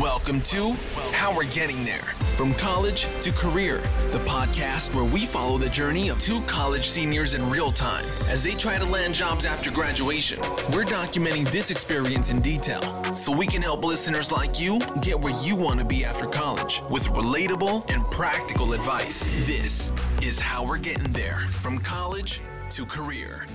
Welcome to How We're Getting There From College to Career, the podcast where we follow the journey of two college seniors in real time as they try to land jobs after graduation. We're documenting this experience in detail so we can help listeners like you get where you want to be after college with relatable and practical advice. This is How We're Getting There From College to Career.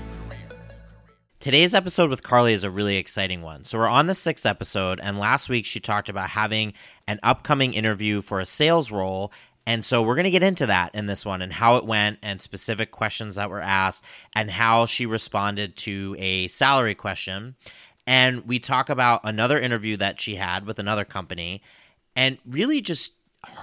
Today's episode with Carly is a really exciting one. So, we're on the sixth episode, and last week she talked about having an upcoming interview for a sales role. And so, we're going to get into that in this one and how it went, and specific questions that were asked, and how she responded to a salary question. And we talk about another interview that she had with another company, and really just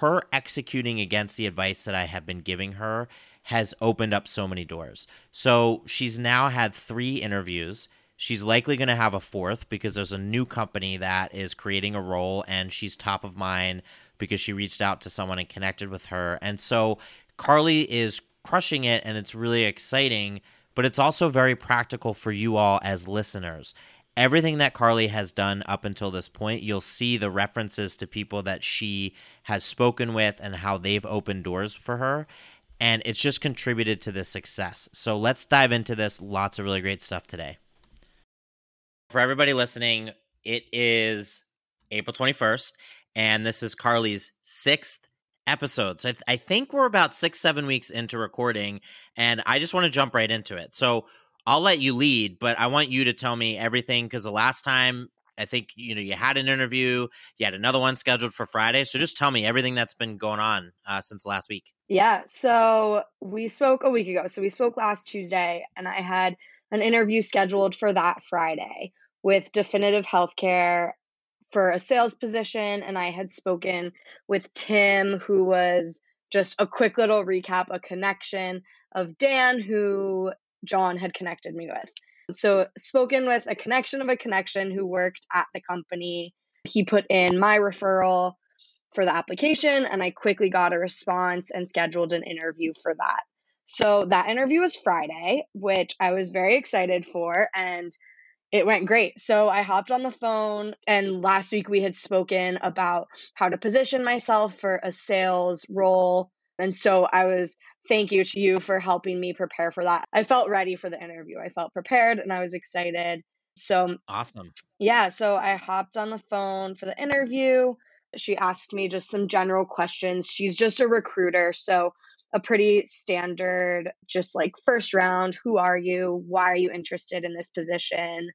her executing against the advice that I have been giving her has opened up so many doors. So she's now had three interviews. She's likely going to have a fourth because there's a new company that is creating a role and she's top of mind because she reached out to someone and connected with her. And so Carly is crushing it and it's really exciting, but it's also very practical for you all as listeners. Everything that Carly has done up until this point, you'll see the references to people that she has spoken with and how they've opened doors for her and it's just contributed to this success. So let's dive into this. Lots of really great stuff today. For everybody listening, it is April 21st, and this is Carly's sixth episode. So I, th- I think we're about six, seven weeks into recording, and I just want to jump right into it. So I'll let you lead, but I want you to tell me everything because the last time I think you know you had an interview, you had another one scheduled for Friday. So just tell me everything that's been going on uh, since last week. Yeah, so we spoke a week ago. So we spoke last Tuesday, and I had an interview scheduled for that Friday with Definitive Healthcare for a sales position, and I had spoken with Tim, who was just a quick little recap, a connection of Dan, who John had connected me with. So, spoken with a connection of a connection who worked at the company. He put in my referral for the application, and I quickly got a response and scheduled an interview for that. So, that interview was Friday, which I was very excited for, and it went great. So, I hopped on the phone, and last week we had spoken about how to position myself for a sales role and so I was, thank you to you for helping me prepare for that. I felt ready for the interview. I felt prepared and I was excited. So awesome. Yeah. So I hopped on the phone for the interview. She asked me just some general questions. She's just a recruiter. So a pretty standard, just like first round who are you? Why are you interested in this position?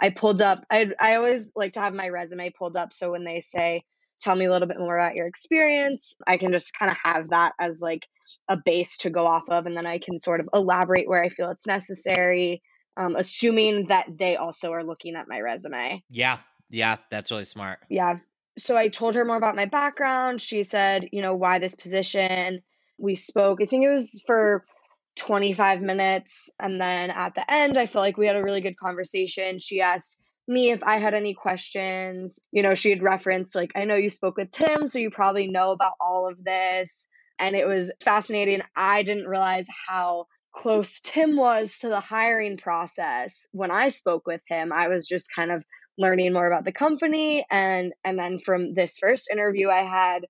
I pulled up, I, I always like to have my resume pulled up. So when they say, tell me a little bit more about your experience. I can just kind of have that as like a base to go off of, and then I can sort of elaborate where I feel it's necessary, um, assuming that they also are looking at my resume. Yeah, yeah, that's really smart. Yeah. So I told her more about my background. She said, you know, why this position. We spoke, I think it was for 25 minutes. And then at the end, I felt like we had a really good conversation. She asked me if I had any questions. You know, she had referenced, like, I know you spoke with Tim, so you probably know about all of this. And it was fascinating. I didn't realize how close Tim was to the hiring process when I spoke with him. I was just kind of learning more about the company and and then from this first interview I had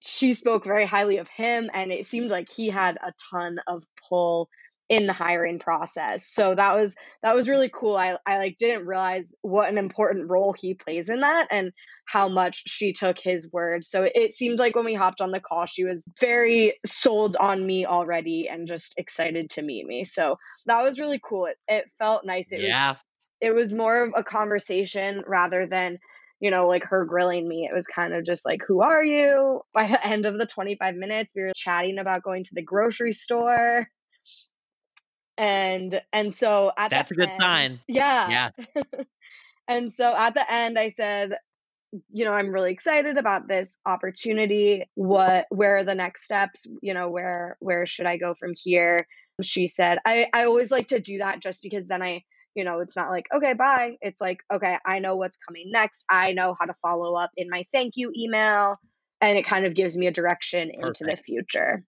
she spoke very highly of him and it seemed like he had a ton of pull in the hiring process. So that was that was really cool. I I like didn't realize what an important role he plays in that and how much she took his word. So it seemed like when we hopped on the call she was very sold on me already and just excited to meet me. So that was really cool. It it felt nice. It yeah. was it was more of a conversation rather than you know, like her grilling me. It was kind of just like, who are you? By the end of the 25 minutes, we were chatting about going to the grocery store and and so at that's a good end, sign. Yeah. Yeah. And so at the end i said you know i'm really excited about this opportunity. What where are the next steps? You know where where should i go from here? She said i i always like to do that just because then i you know it's not like okay bye it's like okay i know what's coming next. I know how to follow up in my thank you email. And it kind of gives me a direction Perfect. into the future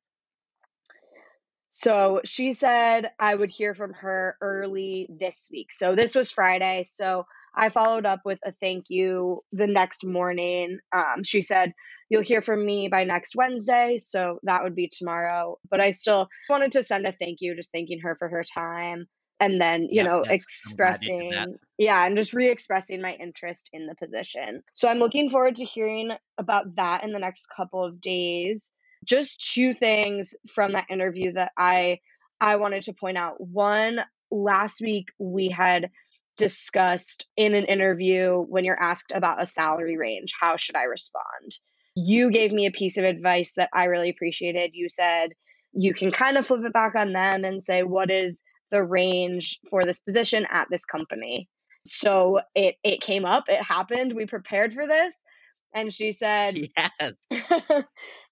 so she said I would hear from her early this week. So this was Friday. So I followed up with a thank you the next morning. Um, she said, You'll hear from me by next Wednesday. So that would be tomorrow. But I still wanted to send a thank you, just thanking her for her time. And then, you Yeah, know, expressing, yeah, and just re expressing my interest in the position. So I'm looking forward to hearing about that in the next couple of days. Just two things from that interview that I I wanted to point out. One, last week we had discussed in an interview when you're asked about a salary range, how should I respond? You gave me a piece of advice that I really appreciated. You said you can kind of flip it back on them and say, what is the range for this position at this company? So it it came up, it happened, we prepared for this. And she said, Yes.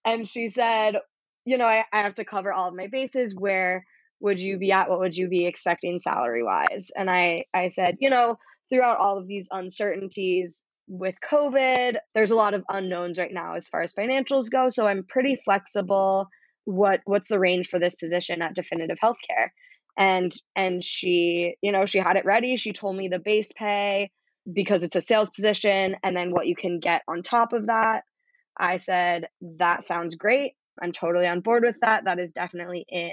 and she said, you know, I, I have to cover all of my bases. Where would you be at? What would you be expecting salary wise? And I, I said, you know, throughout all of these uncertainties with COVID, there's a lot of unknowns right now as far as financials go. So I'm pretty flexible. What what's the range for this position at Definitive Healthcare? And and she, you know, she had it ready. She told me the base pay because it's a sales position and then what you can get on top of that. I said, that sounds great. I'm totally on board with that. That is definitely in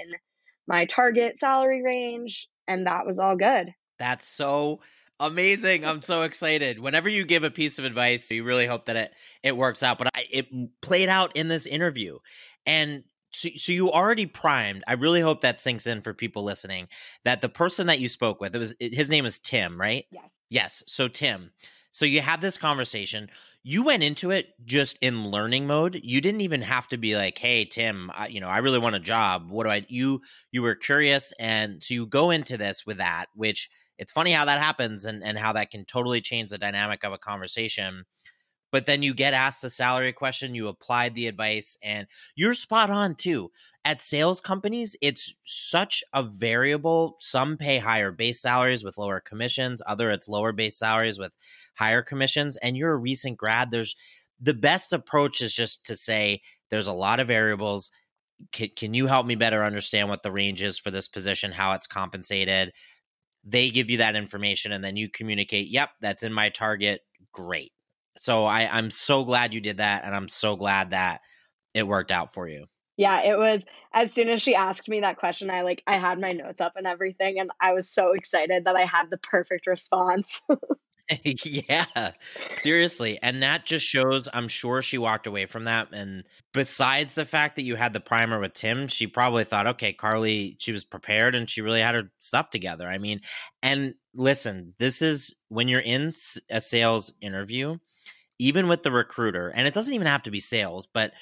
my target salary range. And that was all good. That's so amazing. I'm so excited. Whenever you give a piece of advice, you really hope that it it works out. But I, it played out in this interview, and so, so you already primed. I really hope that sinks in for people listening. That the person that you spoke with, it was his name is Tim, right? Yes. Yes. So Tim, so you had this conversation. You went into it just in learning mode. You didn't even have to be like, "Hey Tim, I, you know, I really want a job. What do I?" You you were curious, and so you go into this with that. Which it's funny how that happens, and and how that can totally change the dynamic of a conversation. But then you get asked the salary question. You applied the advice, and you're spot on too. At sales companies, it's such a variable. Some pay higher base salaries with lower commissions. Other, it's lower base salaries with higher commissions. And you're a recent grad. There's the best approach is just to say there's a lot of variables. Can, can you help me better understand what the range is for this position, how it's compensated? They give you that information, and then you communicate. Yep, that's in my target. Great. So I, I'm so glad you did that, and I'm so glad that it worked out for you. Yeah, it was as soon as she asked me that question, I like I had my notes up and everything and I was so excited that I had the perfect response. yeah, seriously. And that just shows, I'm sure she walked away from that. And besides the fact that you had the primer with Tim, she probably thought, okay, Carly, she was prepared and she really had her stuff together. I mean, and listen, this is when you're in a sales interview, even with the recruiter, and it doesn't even have to be sales, but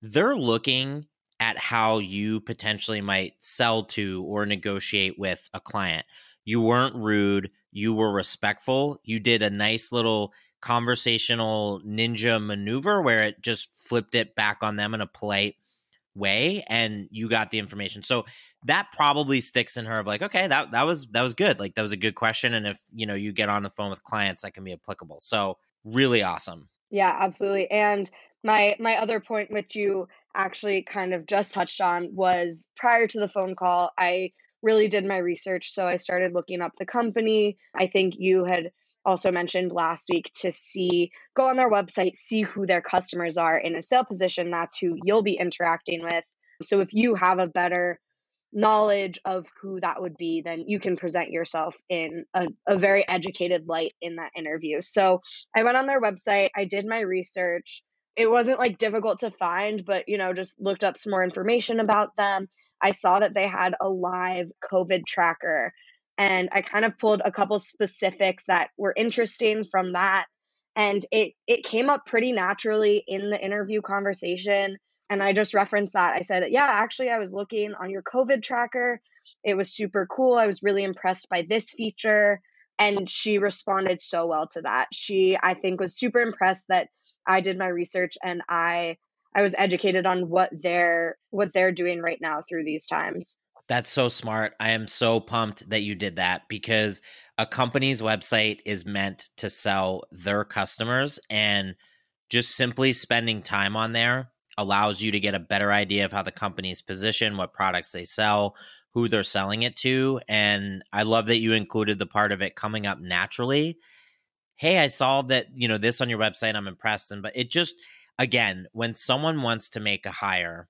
they're looking at how you potentially might sell to or negotiate with a client. You weren't rude, you were respectful. You did a nice little conversational ninja maneuver where it just flipped it back on them in a polite way and you got the information. So that probably sticks in her of like, okay, that that was that was good. Like that was a good question and if, you know, you get on the phone with clients that can be applicable. So really awesome. yeah, absolutely. And my my other point which you actually kind of just touched on was prior to the phone call, I really did my research. So I started looking up the company. I think you had also mentioned last week to see, go on their website, see who their customers are in a sale position. That's who you'll be interacting with. So if you have a better knowledge of who that would be, then you can present yourself in a, a very educated light in that interview. So I went on their website, I did my research. It wasn't like difficult to find, but you know, just looked up some more information about them. I saw that they had a live COVID tracker and I kind of pulled a couple specifics that were interesting from that and it it came up pretty naturally in the interview conversation and I just referenced that. I said, "Yeah, actually I was looking on your COVID tracker. It was super cool. I was really impressed by this feature." And she responded so well to that. She I think was super impressed that I did my research and I I was educated on what they're what they're doing right now through these times. That's so smart. I am so pumped that you did that because a company's website is meant to sell their customers and just simply spending time on there allows you to get a better idea of how the company's positioned, what products they sell, who they're selling it to, and I love that you included the part of it coming up naturally. hey, I saw that, you know, this on your website, I'm impressed. And but it just again, when someone wants to make a hire,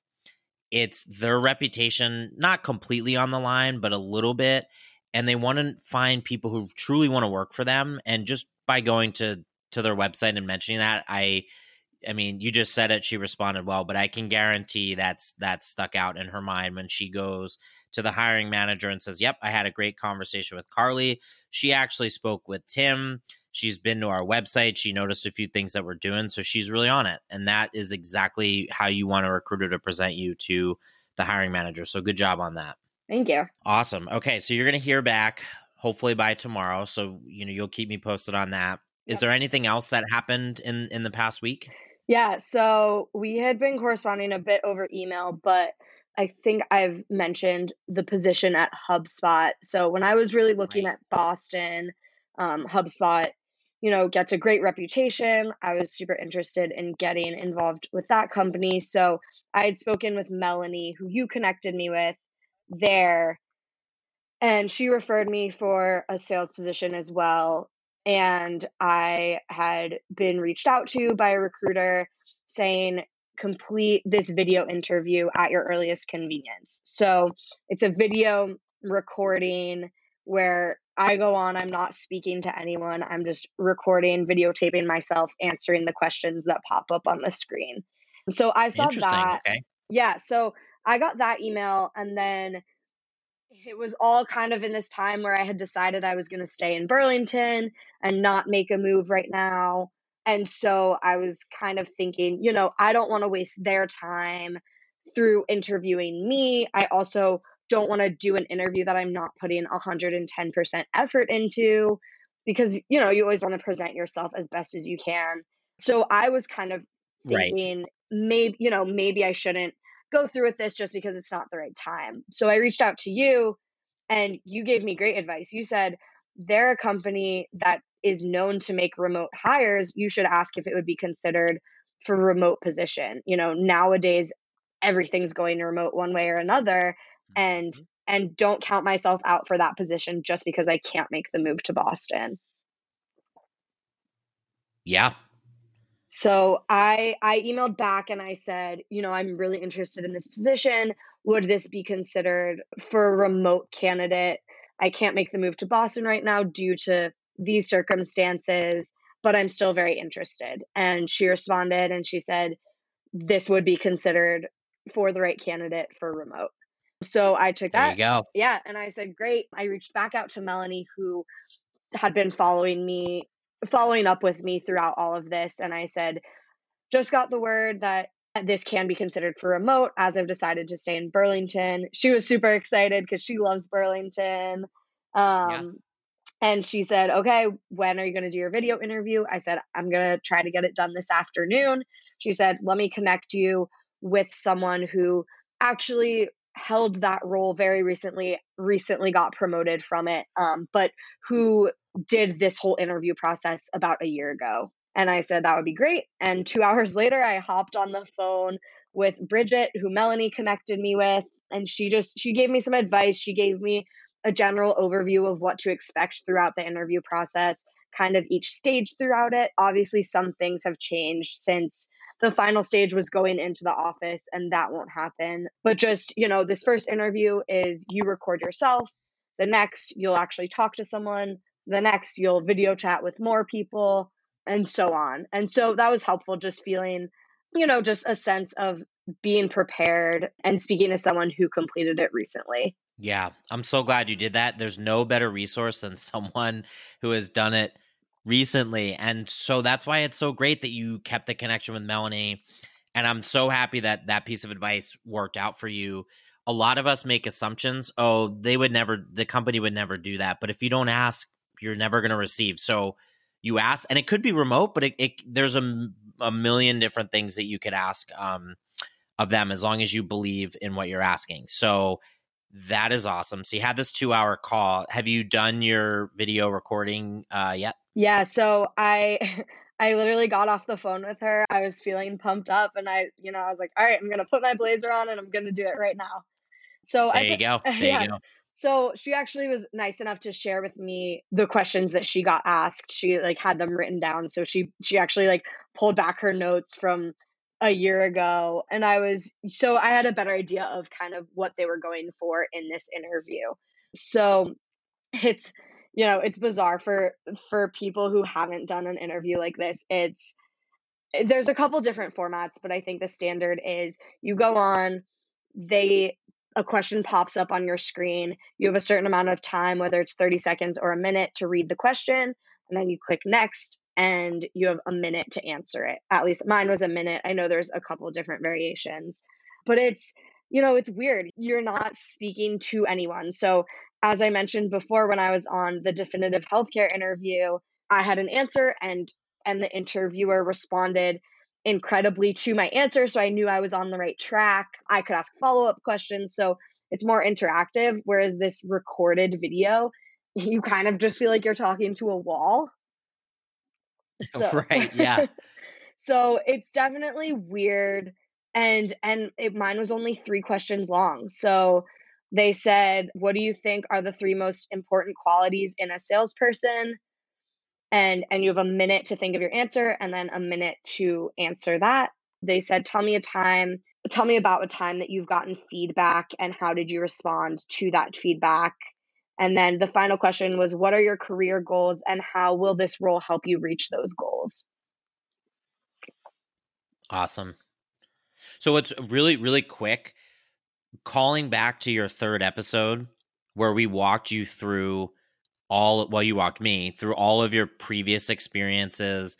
it's their reputation not completely on the line, but a little bit. And they want to find people who truly want to work for them. And just by going to to their website and mentioning that, I I mean, you just said it, she responded well, but I can guarantee that's that stuck out in her mind when she goes to the hiring manager and says, Yep, I had a great conversation with Carly. She actually spoke with Tim. She's been to our website. She noticed a few things that we're doing. So she's really on it. And that is exactly how you want a recruiter to present you to the hiring manager. So good job on that. Thank you. Awesome. Okay. So you're going to hear back hopefully by tomorrow. So, you know, you'll keep me posted on that. Is there anything else that happened in in the past week? Yeah, so we had been corresponding a bit over email, but I think I've mentioned the position at HubSpot. So when I was really looking right. at Boston, um, HubSpot, you know, gets a great reputation. I was super interested in getting involved with that company. So I had spoken with Melanie, who you connected me with there, and she referred me for a sales position as well. And I had been reached out to by a recruiter saying, complete this video interview at your earliest convenience. So it's a video recording where I go on, I'm not speaking to anyone, I'm just recording, videotaping myself, answering the questions that pop up on the screen. So I saw that. Okay. Yeah. So I got that email and then it was all kind of in this time where I had decided I was going to stay in Burlington and not make a move right now. And so I was kind of thinking, you know, I don't want to waste their time through interviewing me. I also don't want to do an interview that I'm not putting 110% effort into because, you know, you always want to present yourself as best as you can. So I was kind of thinking, right. maybe, you know, maybe I shouldn't go through with this just because it's not the right time. So I reached out to you and you gave me great advice. You said, they're a company that is known to make remote hires, you should ask if it would be considered for remote position. You know, nowadays everything's going remote one way or another and mm-hmm. and don't count myself out for that position just because I can't make the move to Boston. Yeah. So I I emailed back and I said, you know, I'm really interested in this position. Would this be considered for a remote candidate? I can't make the move to Boston right now due to these circumstances, but I'm still very interested. And she responded and she said, this would be considered for the right candidate for remote. So I took that. There you go. Yeah. And I said, great. I reached back out to Melanie, who had been following me, following up with me throughout all of this. And I said, just got the word that this can be considered for remote as I've decided to stay in Burlington. She was super excited because she loves Burlington. Um, yeah. And she said, Okay, when are you going to do your video interview? I said, I'm going to try to get it done this afternoon. She said, Let me connect you with someone who actually held that role very recently, recently got promoted from it, um, but who did this whole interview process about a year ago. And I said, That would be great. And two hours later, I hopped on the phone with Bridget, who Melanie connected me with. And she just, she gave me some advice. She gave me a general overview of what to expect throughout the interview process, kind of each stage throughout it. Obviously, some things have changed since the final stage was going into the office, and that won't happen. But just, you know, this first interview is you record yourself. The next, you'll actually talk to someone. The next, you'll video chat with more people, and so on. And so that was helpful, just feeling, you know, just a sense of being prepared and speaking to someone who completed it recently. Yeah, I'm so glad you did that. There's no better resource than someone who has done it recently. And so that's why it's so great that you kept the connection with Melanie. And I'm so happy that that piece of advice worked out for you. A lot of us make assumptions. Oh, they would never, the company would never do that. But if you don't ask, you're never going to receive. So you ask, and it could be remote, but it, it there's a, a million different things that you could ask um, of them as long as you believe in what you're asking. So that is awesome. So you had this two hour call. Have you done your video recording uh, yet? Yeah. So I. I literally got off the phone with her. I was feeling pumped up and I, you know, I was like, all right, I'm going to put my blazer on and I'm going to do it right now. So there I, you go. There yeah. you go. So she actually was nice enough to share with me the questions that she got asked. She like had them written down. So she she actually like pulled back her notes from a year ago and I was so I had a better idea of kind of what they were going for in this interview. So it's you know, it's bizarre for for people who haven't done an interview like this. It's there's a couple different formats, but I think the standard is you go on, they a question pops up on your screen. You have a certain amount of time, whether it's 30 seconds or a minute, to read the question. And then you click next and you have a minute to answer it. At least mine was a minute. I know there's a couple different variations, but it's, you know, it's weird. You're not speaking to anyone. So, as I mentioned before, when I was on the definitive healthcare interview, I had an answer and and the interviewer responded incredibly to my answer. So I knew I was on the right track. I could ask follow up questions. So it's more interactive. Whereas this recorded video, you kind of just feel like you're talking to a wall. So, right. Yeah. so it's definitely weird. And and it, mine was only three questions long. So they said, "What do you think are the three most important qualities in a salesperson?" And and you have a minute to think of your answer and then a minute to answer that. They said tell me a time tell me about a time that you've gotten feedback and how did you respond to that feedback? And then the final question was what are your career goals and how will this role help you reach those goals? Awesome. So it's really really quick calling back to your third episode where we walked you through all well you walked me through all of your previous experiences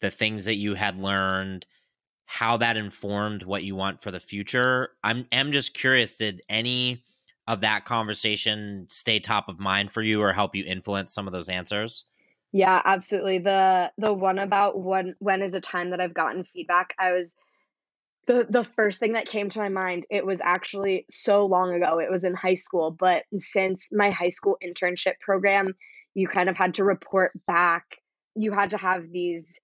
the things that you had learned how that informed what you want for the future. I'm am just curious did any of that conversation stay top of mind for you or help you influence some of those answers? Yeah absolutely. The the one about when when is a time that i've gotten feedback i was the the first thing that came to my mind it was actually so long ago it was in high school but since my high school internship program you kind of had to report back you had to have these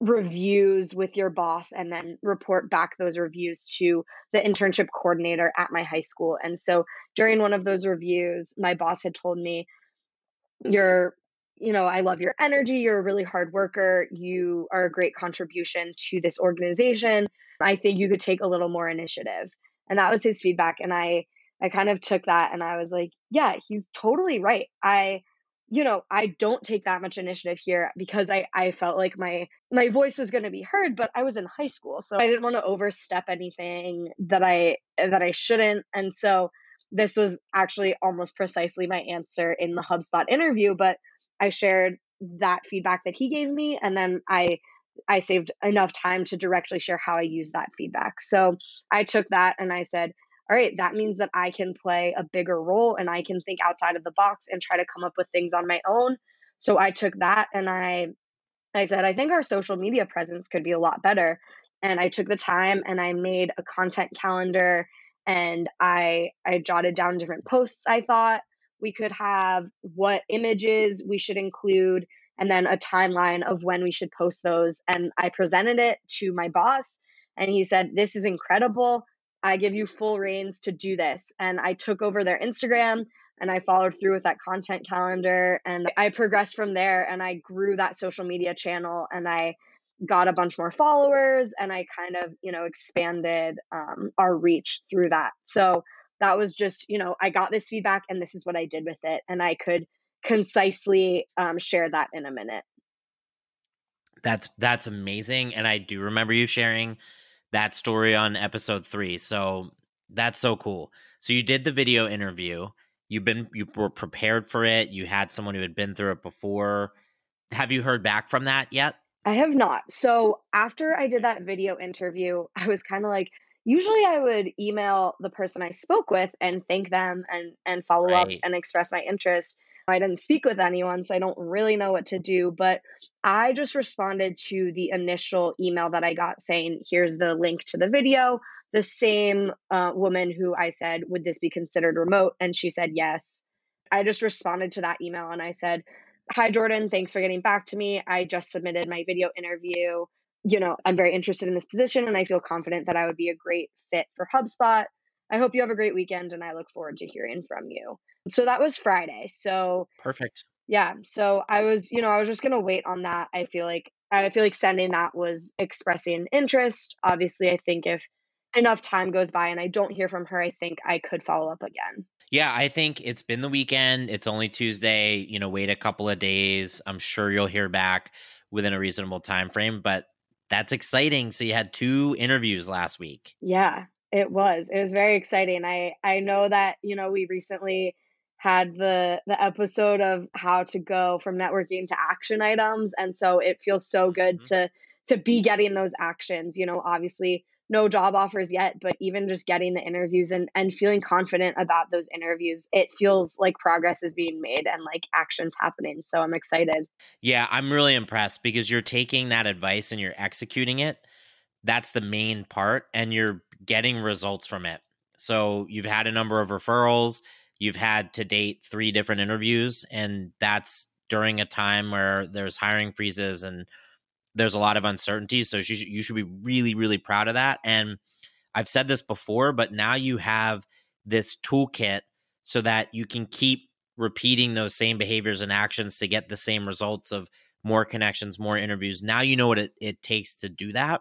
reviews with your boss and then report back those reviews to the internship coordinator at my high school. And so during one of those reviews my boss had told me you're you know, I love your energy. You're a really hard worker. You are a great contribution to this organization. I think you could take a little more initiative. And that was his feedback. And I, I kind of took that and I was like, yeah, he's totally right. I, you know, I don't take that much initiative here because I, I felt like my my voice was going to be heard, but I was in high school, so I didn't want to overstep anything that I that I shouldn't. And so this was actually almost precisely my answer in the HubSpot interview, but I shared that feedback that he gave me, and then I I saved enough time to directly share how I use that feedback. So I took that and I said, all right, that means that I can play a bigger role and I can think outside of the box and try to come up with things on my own. So I took that and I I said, I think our social media presence could be a lot better. And I took the time and I made a content calendar and I I jotted down different posts I thought we could have what images we should include and then a timeline of when we should post those. And i presented it to my boss and he said this is incredible. I give you full reins to do this. And i took over their instagram and i followed through with that content calendar and i progressed from there and i grew that social media channel and i got a bunch more followers and i kind of you know expanded um, our reach through that. So that was just you know i got this feedback and this is what i did with it and i could concisely um, share that in a minute. That's that's amazing and i do remember you sharing that story on episode three so that's so cool. So you did the video interview you've been you were prepared for it you had someone who had been through it before. Have you heard back from that yet? I have not so after i did that video interview i was kind of like usually I would email the person I spoke with and thank them and and follow right. up and express my interest. I didn't speak with anyone, so I don't really know what to do, but I just responded to the initial email that I got saying, here's the link to the video. The same uh, woman who I said, would this be considered remote? And she said, yes. I just responded to that email and I said, Hi, Jordan. Thanks for getting back to me. I just submitted my video interview you know, I'm very interested in this position and I feel confident that I would be a great fit for HubSpot. I hope you have a great weekend and I look forward to hearing from you. So that was Friday. So Perfect. yeah, so I was, you know, I was just going to wait on that. I feel like I feel like sending that was expressing interest. Obviously, I think if enough time goes by and I don't hear from her, I think I could follow up again. Yeah, I think it's been the weekend. It's only Tuesday. You know, wait a couple of days. I'm sure you'll hear back within a reasonable time frame, but that's exciting. So you had two interviews last week. Yeah, it was. It was very exciting. I I know that, you know, we recently had the the episode of how to go from networking to action items and so it feels so good mm-hmm. to to be getting those actions you know obviously no job offers yet but even just getting the interviews and and feeling confident about those interviews it feels like progress is being made and like actions happening. So i'm excited. Yeah i'm really impressed because you're taking that advice and you're executing it. That's the main part and you're getting results from it. So you've had a number of referrals you've had to date three different interviews, and that's during a time where there's hiring freezes and there's a lot of uncertainty. So you should, you should be really, really proud of that. And I've said this before, but now you have this toolkit so that you can keep repeating those same behaviors and actions to get the same results of more connections, more interviews. Now you know what it, it takes to do that.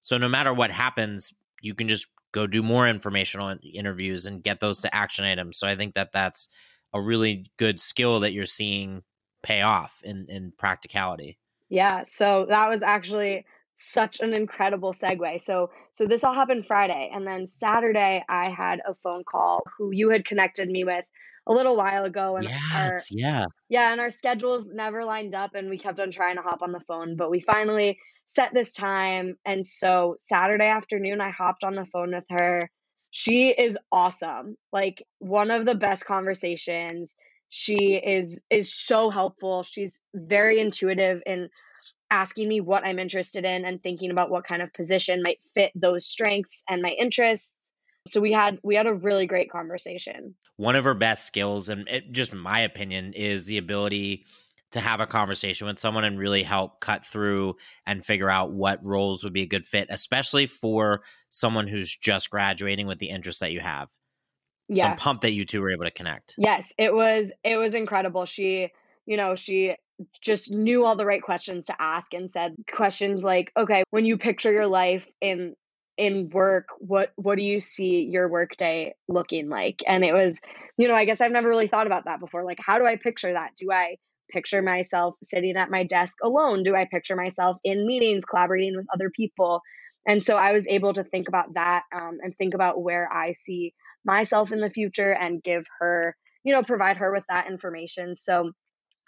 So no matter what happens, you can just go do more informational interviews and get those to action items. So I think that that's a really good skill that you're seeing pay off in in practicality. Yeah, so that was actually such an incredible segue. So so this all happened Friday and then Saturday I had a phone call who you had connected me with a little while ago and yes, our, yeah yeah and our schedules never lined up and we kept on trying to hop on the phone but we finally set this time and so saturday afternoon i hopped on the phone with her she is awesome like one of the best conversations she is is so helpful. She's very intuitive in asking me what i'm interested in and thinking about what kind of position might fit those strengths and my interests. So we had we had a really great conversation. One of her best skills and it, just my opinion is the ability to have a conversation with someone and really help cut through and figure out what roles would be a good fit especially for someone who's just graduating with the interest that you have yeah. so i'm pumped that you two were able to connect. Yes it was it was incredible. She you know she just knew all the right questions to ask and said questions like okay when you picture your life in in work what what do you see your workday looking like? And it was you know i guess i've never really thought about that before like how do i picture that? Do i picture myself sitting at my desk alone? Do i picture myself in meetings collaborating with other people? And so i was able to think about that um, and think about where i see myself in the future and give her you know provide her with that information so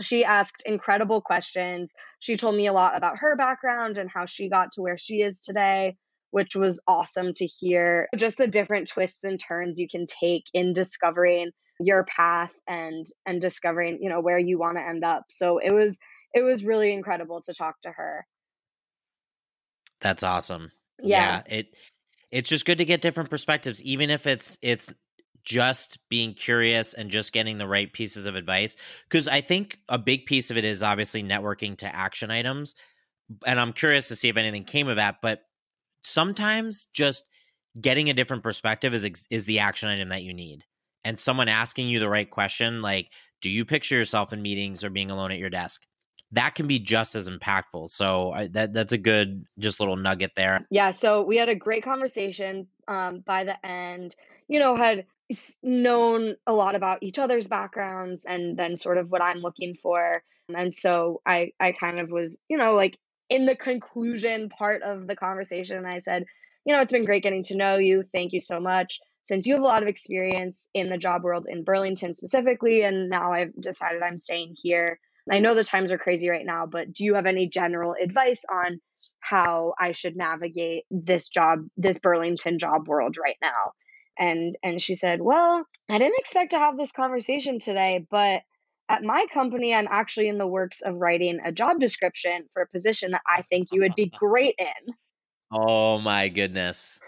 she asked incredible questions she told me a lot about her background and how she got to where she is today which was awesome to hear. Just the different twists and turns you can take in discovering your path and and discovering, you know, where you want to end up. So it was it was really incredible to talk to her. That's awesome. Yeah. yeah, it it's just good to get different perspectives even if it's it's just being curious and just getting the right pieces of advice. Because I think a big piece of it is obviously networking to action items and I'm curious to see if anything came of that but sometimes just getting a different perspective is is the action item that you need and someone asking you the right question like do you picture yourself in meetings or being alone at your desk that can be just as impactful so I, that that's a good just little nugget there yeah so we had a great conversation um, by the end you know had known a lot about each other's backgrounds and then sort of what i'm looking for and so i i kind of was you know like in the conclusion part of the conversation, I said, you know, it's been great getting to know you. Thank you so much. Since you have a lot of experience in the job world in Burlington specifically, and now I've decided I'm staying here. I know the times are crazy right now, but do you have any general advice on how I should navigate this job, this Burlington job world right now? And and she said, "Well, I didn't expect to have this conversation today, but at my company, I'm actually in the works of writing a job description for a position that I think you would be great in. Oh my goodness.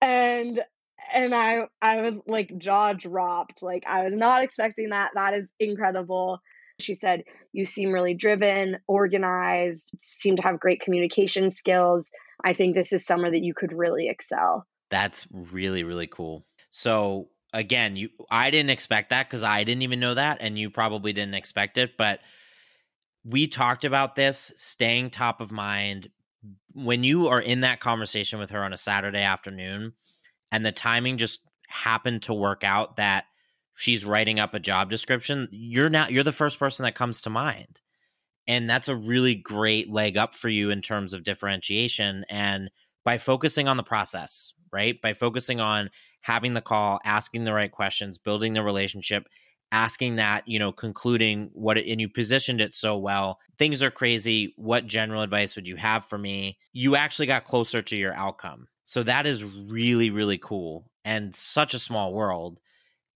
And and I I was like jaw dropped. Like I was not expecting that. That is incredible. She said, You seem really driven, organized, seem to have great communication skills. I think this is somewhere that you could really excel. That's really, really cool. So again, you I didn't expect that because I didn't even know that, and you probably didn't expect it. But we talked about this staying top of mind when you are in that conversation with her on a Saturday afternoon, and the timing just happened to work out that she's writing up a job description. You're now you're the first person that comes to mind. And that's a really great leg up for you in terms of differentiation. And by focusing on the process, right? By focusing on having the call, asking the right questions, building the relationship, asking that, you know, concluding what it, and you positioned it so well. Things are crazy. What general advice would you have for me? You actually got closer to your outcome. So that is really, really cool and such a small world.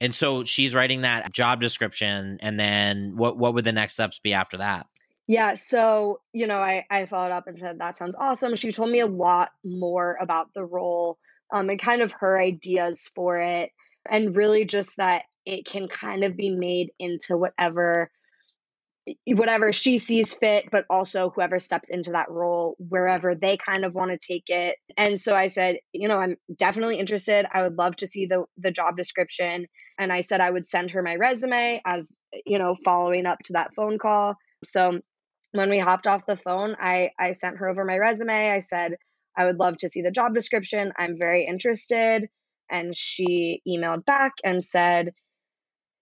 And so she's writing that job description. And then what, what would the next steps be after that? Yeah, so, you know, I, I followed up and said, that sounds awesome. She told me a lot more about the role um, and kind of her ideas for it, and really just that it can kind of be made into whatever whatever she sees fit but also whoever steps into that role wherever they kind of want to take it. And so i said you know i'm definitely interested. I would love to see the the job description. And i said i would send her my resume as you know following up to that phone call. So when we hopped off the phone i i sent her over my resume. I said I would love to see the job description. I'm very interested. And she emailed back and said,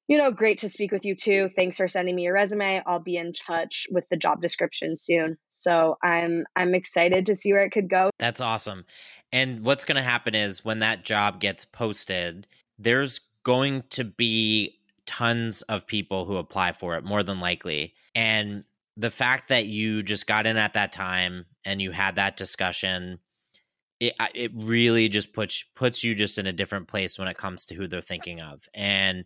you know, great to speak with you too. Thanks for sending me your resume. I'll be in touch with the job description soon. So I'm I'm excited to see where it could go. That's awesome. And what's going to happen is when that job gets posted, there's going to be tons of people who apply for it more than likely. And the fact that you just got in at that time and you had that discussion it it really just puts puts you just in a different place when it comes to who they're thinking of and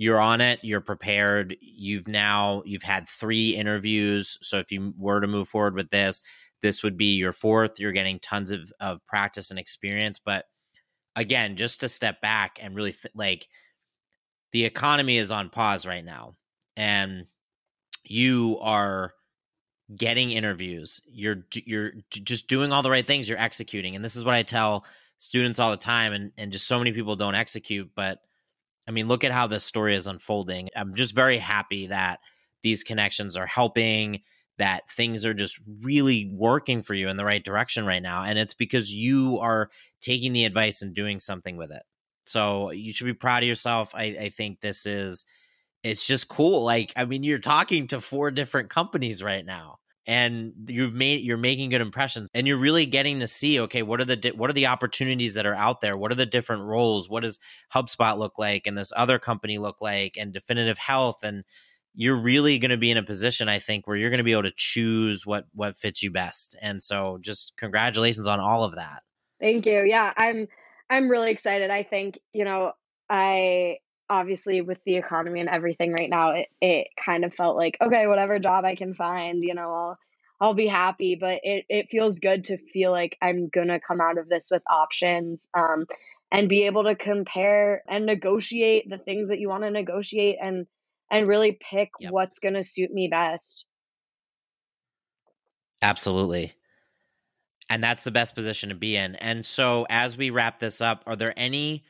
you're on it you're prepared you've now you've had three interviews so if you were to move forward with this this would be your fourth you're getting tons of, of practice and experience but again just to step back and really th- like the economy is on pause right now and you are getting interviews you're you're just doing all the right things you're executing and this is what i tell students all the time and and just so many people don't execute but i mean look at how this story is unfolding. I'm just very happy that these connections are helping that things are just really working for you in the right direction right now and it's because you are taking the advice and doing something with it. So you should be proud of yourself. I, I think this is it's just cool. Like i mean you're talking to four different companies right now and you've made you're making good impressions and you're really getting to see okay what are the di- what are the opportunities that are out there? What are the different roles? What does hubspot look like and this other company look like and definitive health? And you're really going to be in a position i think where you're going to be able to choose what what fits you best. And so just congratulations on all of that. Thank you. Yeah i'm i'm really excited. I think you know i obviously with the economy and everything right now it, it kind of felt like okay whatever job i can find you know i'll i'll be happy. But it, it feels good to feel like i'm gonna come out of this with options um, and be able to compare and negotiate the things that you want to negotiate and and really pick yep. what's gonna suit me best. Absolutely. And that's the best position to be in. And so as we wrap this up are there any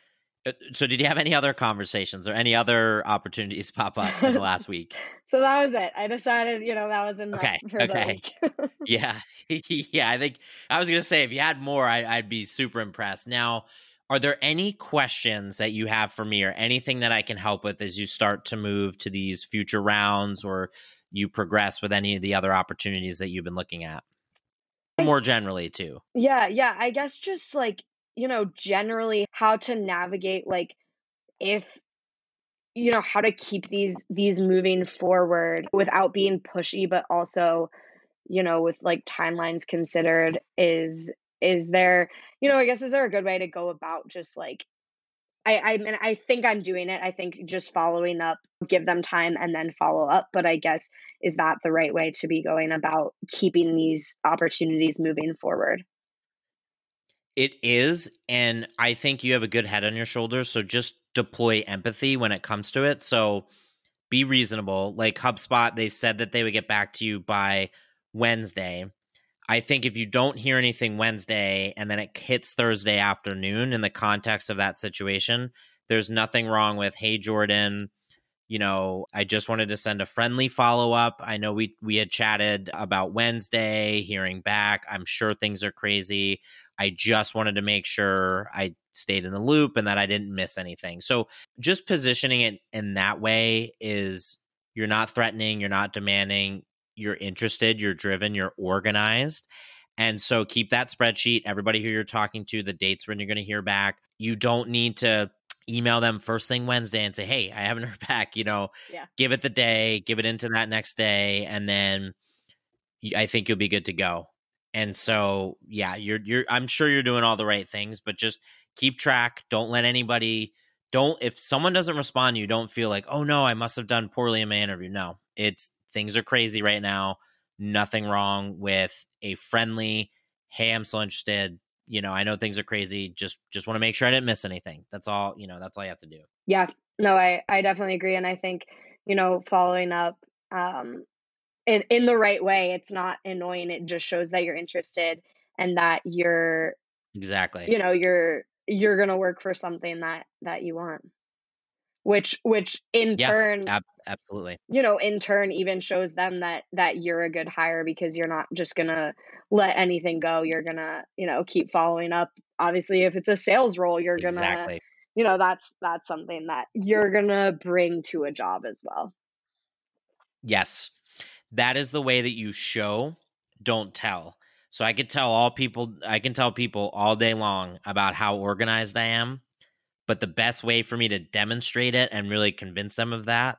Uh, so, did you have any other conversations or any other opportunities pop up in the last week? so that was it. I decided, you know, that was enough okay. for okay. the week. yeah, yeah. I think I was gonna say if you had more, I, I'd be super impressed. Now, are there any questions that you have for me, or anything that I can help with as you start to move to these future rounds, or you progress with any of the other opportunities that you've been looking at? More generally, too. Yeah, yeah. I guess just like you know, generally how to navigate like if you know how to keep these these moving forward without being pushy but also you know with like timelines considered is is there you know i guess is there a good way to go about just like i i mean i think i'm doing it. I think just following up give them time and then follow up but i guess is that the right way to be going about keeping these opportunities moving forward it is, and I think you have a good head on your shoulders. So just deploy empathy when it comes to it. So be reasonable. Like HubSpot, they said that they would get back to you by Wednesday. I think if you don't hear anything Wednesday and then it hits Thursday afternoon in the context of that situation, There's nothing wrong with, hey, Jordan, you know, I just wanted to send a friendly follow up. I know we we had chatted about Wednesday, hearing back. I'm sure things are crazy. I just wanted to make sure I stayed in the loop and that I didn't miss anything. So just positioning it in that way is you're not threatening, you're not demanding, you're interested, you're driven, you're organized. And so keep that spreadsheet, everybody who you're talking to, the dates when you're going to hear back. You don't need to email them first thing Wednesday and say, "Hey, I haven't heard back." You know, Yeah. give it the day, give it into that next day, and then I think you'll be good to go. And so, yeah, you're you're. I'm sure you're doing all the right things, but just keep track. Don't let anybody. Don't if someone doesn't respond to you, don't feel like, oh no, I must have done poorly in my interview. No, it's things are crazy right now. Nothing wrong with a friendly, hey, I'm so interested. You know, I know things are crazy. Just just want to make sure I didn't miss anything. That's all. You know, that's all you have to do. Yeah, no, I I definitely agree, and I think you know following up um, in in the right way, it's not annoying. It just shows that you're interested and that you're Exactly. you know you're you're gonna work for something that that you want, which which in Yeah, turn ab- absolutely. you know in turn even shows them that that you're a good hire because you're not just gonna let anything go. You're gonna you know keep following up. Obviously, if it's a sales role, you're gonna Exactly. you know that's that's something that you're gonna bring to a job as well Yes. That is the way that you show, don't tell. So I could tell all people I can tell people all day long about how organized I am, but the best way for me to demonstrate it and really convince them of that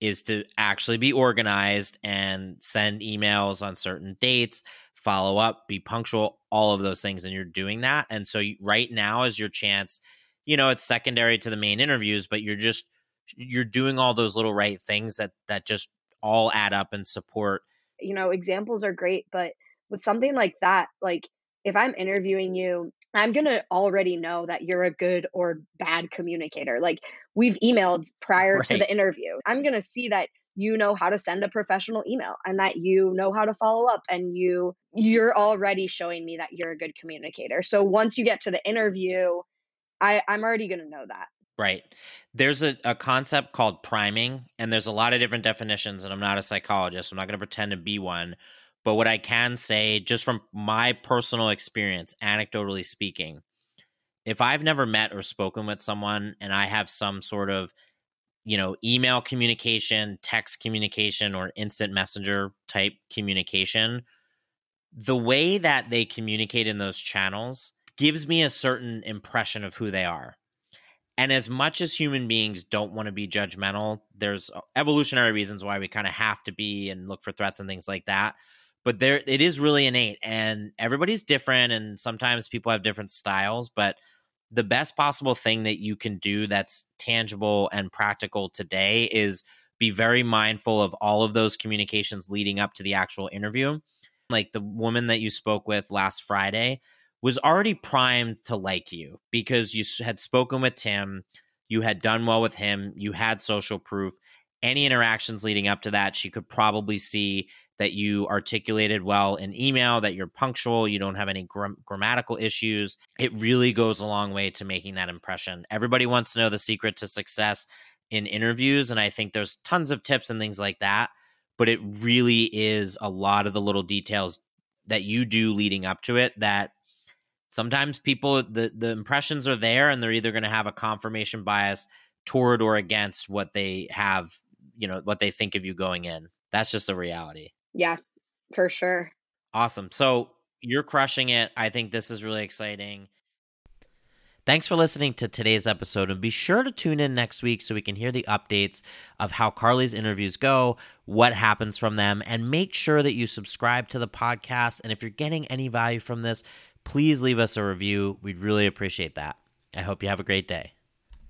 is to actually be organized and send emails on certain dates, follow up, be punctual, all of those things and you're doing that. And so right now is your chance. You know, it's secondary to the main interviews, but you're just you're doing all those little right things that that just all add up and support you know examples are great but with something like that like if i'm interviewing you i'm gonna already know that you're a good or bad communicator like we've emailed prior to the interview i'm gonna see that you know how to send a professional email and that you know how to follow up and you you're already showing me that you're a good communicator so once you get to the interview i i'm already gonna know that Right. There's a, a concept called priming, and there's a lot of different definitions, and I'm not a psychologist. I'm not going to pretend to be one. But what I can say, just from my personal experience, anecdotally speaking, if I've never met or spoken with someone and I have some sort of, you know, email communication, text communication, or instant messenger type communication, the way that they communicate in those channels gives me a certain impression of who they are. And as much as human beings don't want to be judgmental, there's uh, evolutionary reasons why we kind of have to be and look for threats and things like that. But there, it is really innate, and everybody's different, and sometimes people have different styles. But the best possible thing that you can do that's tangible and practical today is be very mindful of all of those communications leading up to the actual interview. Like the woman that you spoke with last Friday, was already primed to like you because you had spoken with Tim, you had done well with him, you had social proof. Any interactions leading up to that, she could probably see that you articulated well in email, that you're punctual, you don't have any gram- grammatical issues. It really goes a long way to making that impression. Everybody wants to know the secret to success in interviews, and I think there's tons of tips and things like that, but it really is a lot of the little details that you do leading up to it that sometimes people the the impressions are there and they're either going to have a confirmation bias toward or against what they have you know what they think of you going in that's just the reality yeah for sure awesome so you're crushing it i think this is really exciting Thanks for listening to today's episode, and be sure to tune in next week so we can hear the updates of how Carly's interviews go, what happens from them, and make sure that you subscribe to the podcast. And if you're getting any value from this, please leave us a review. We'd really appreciate that. I hope you have a great day.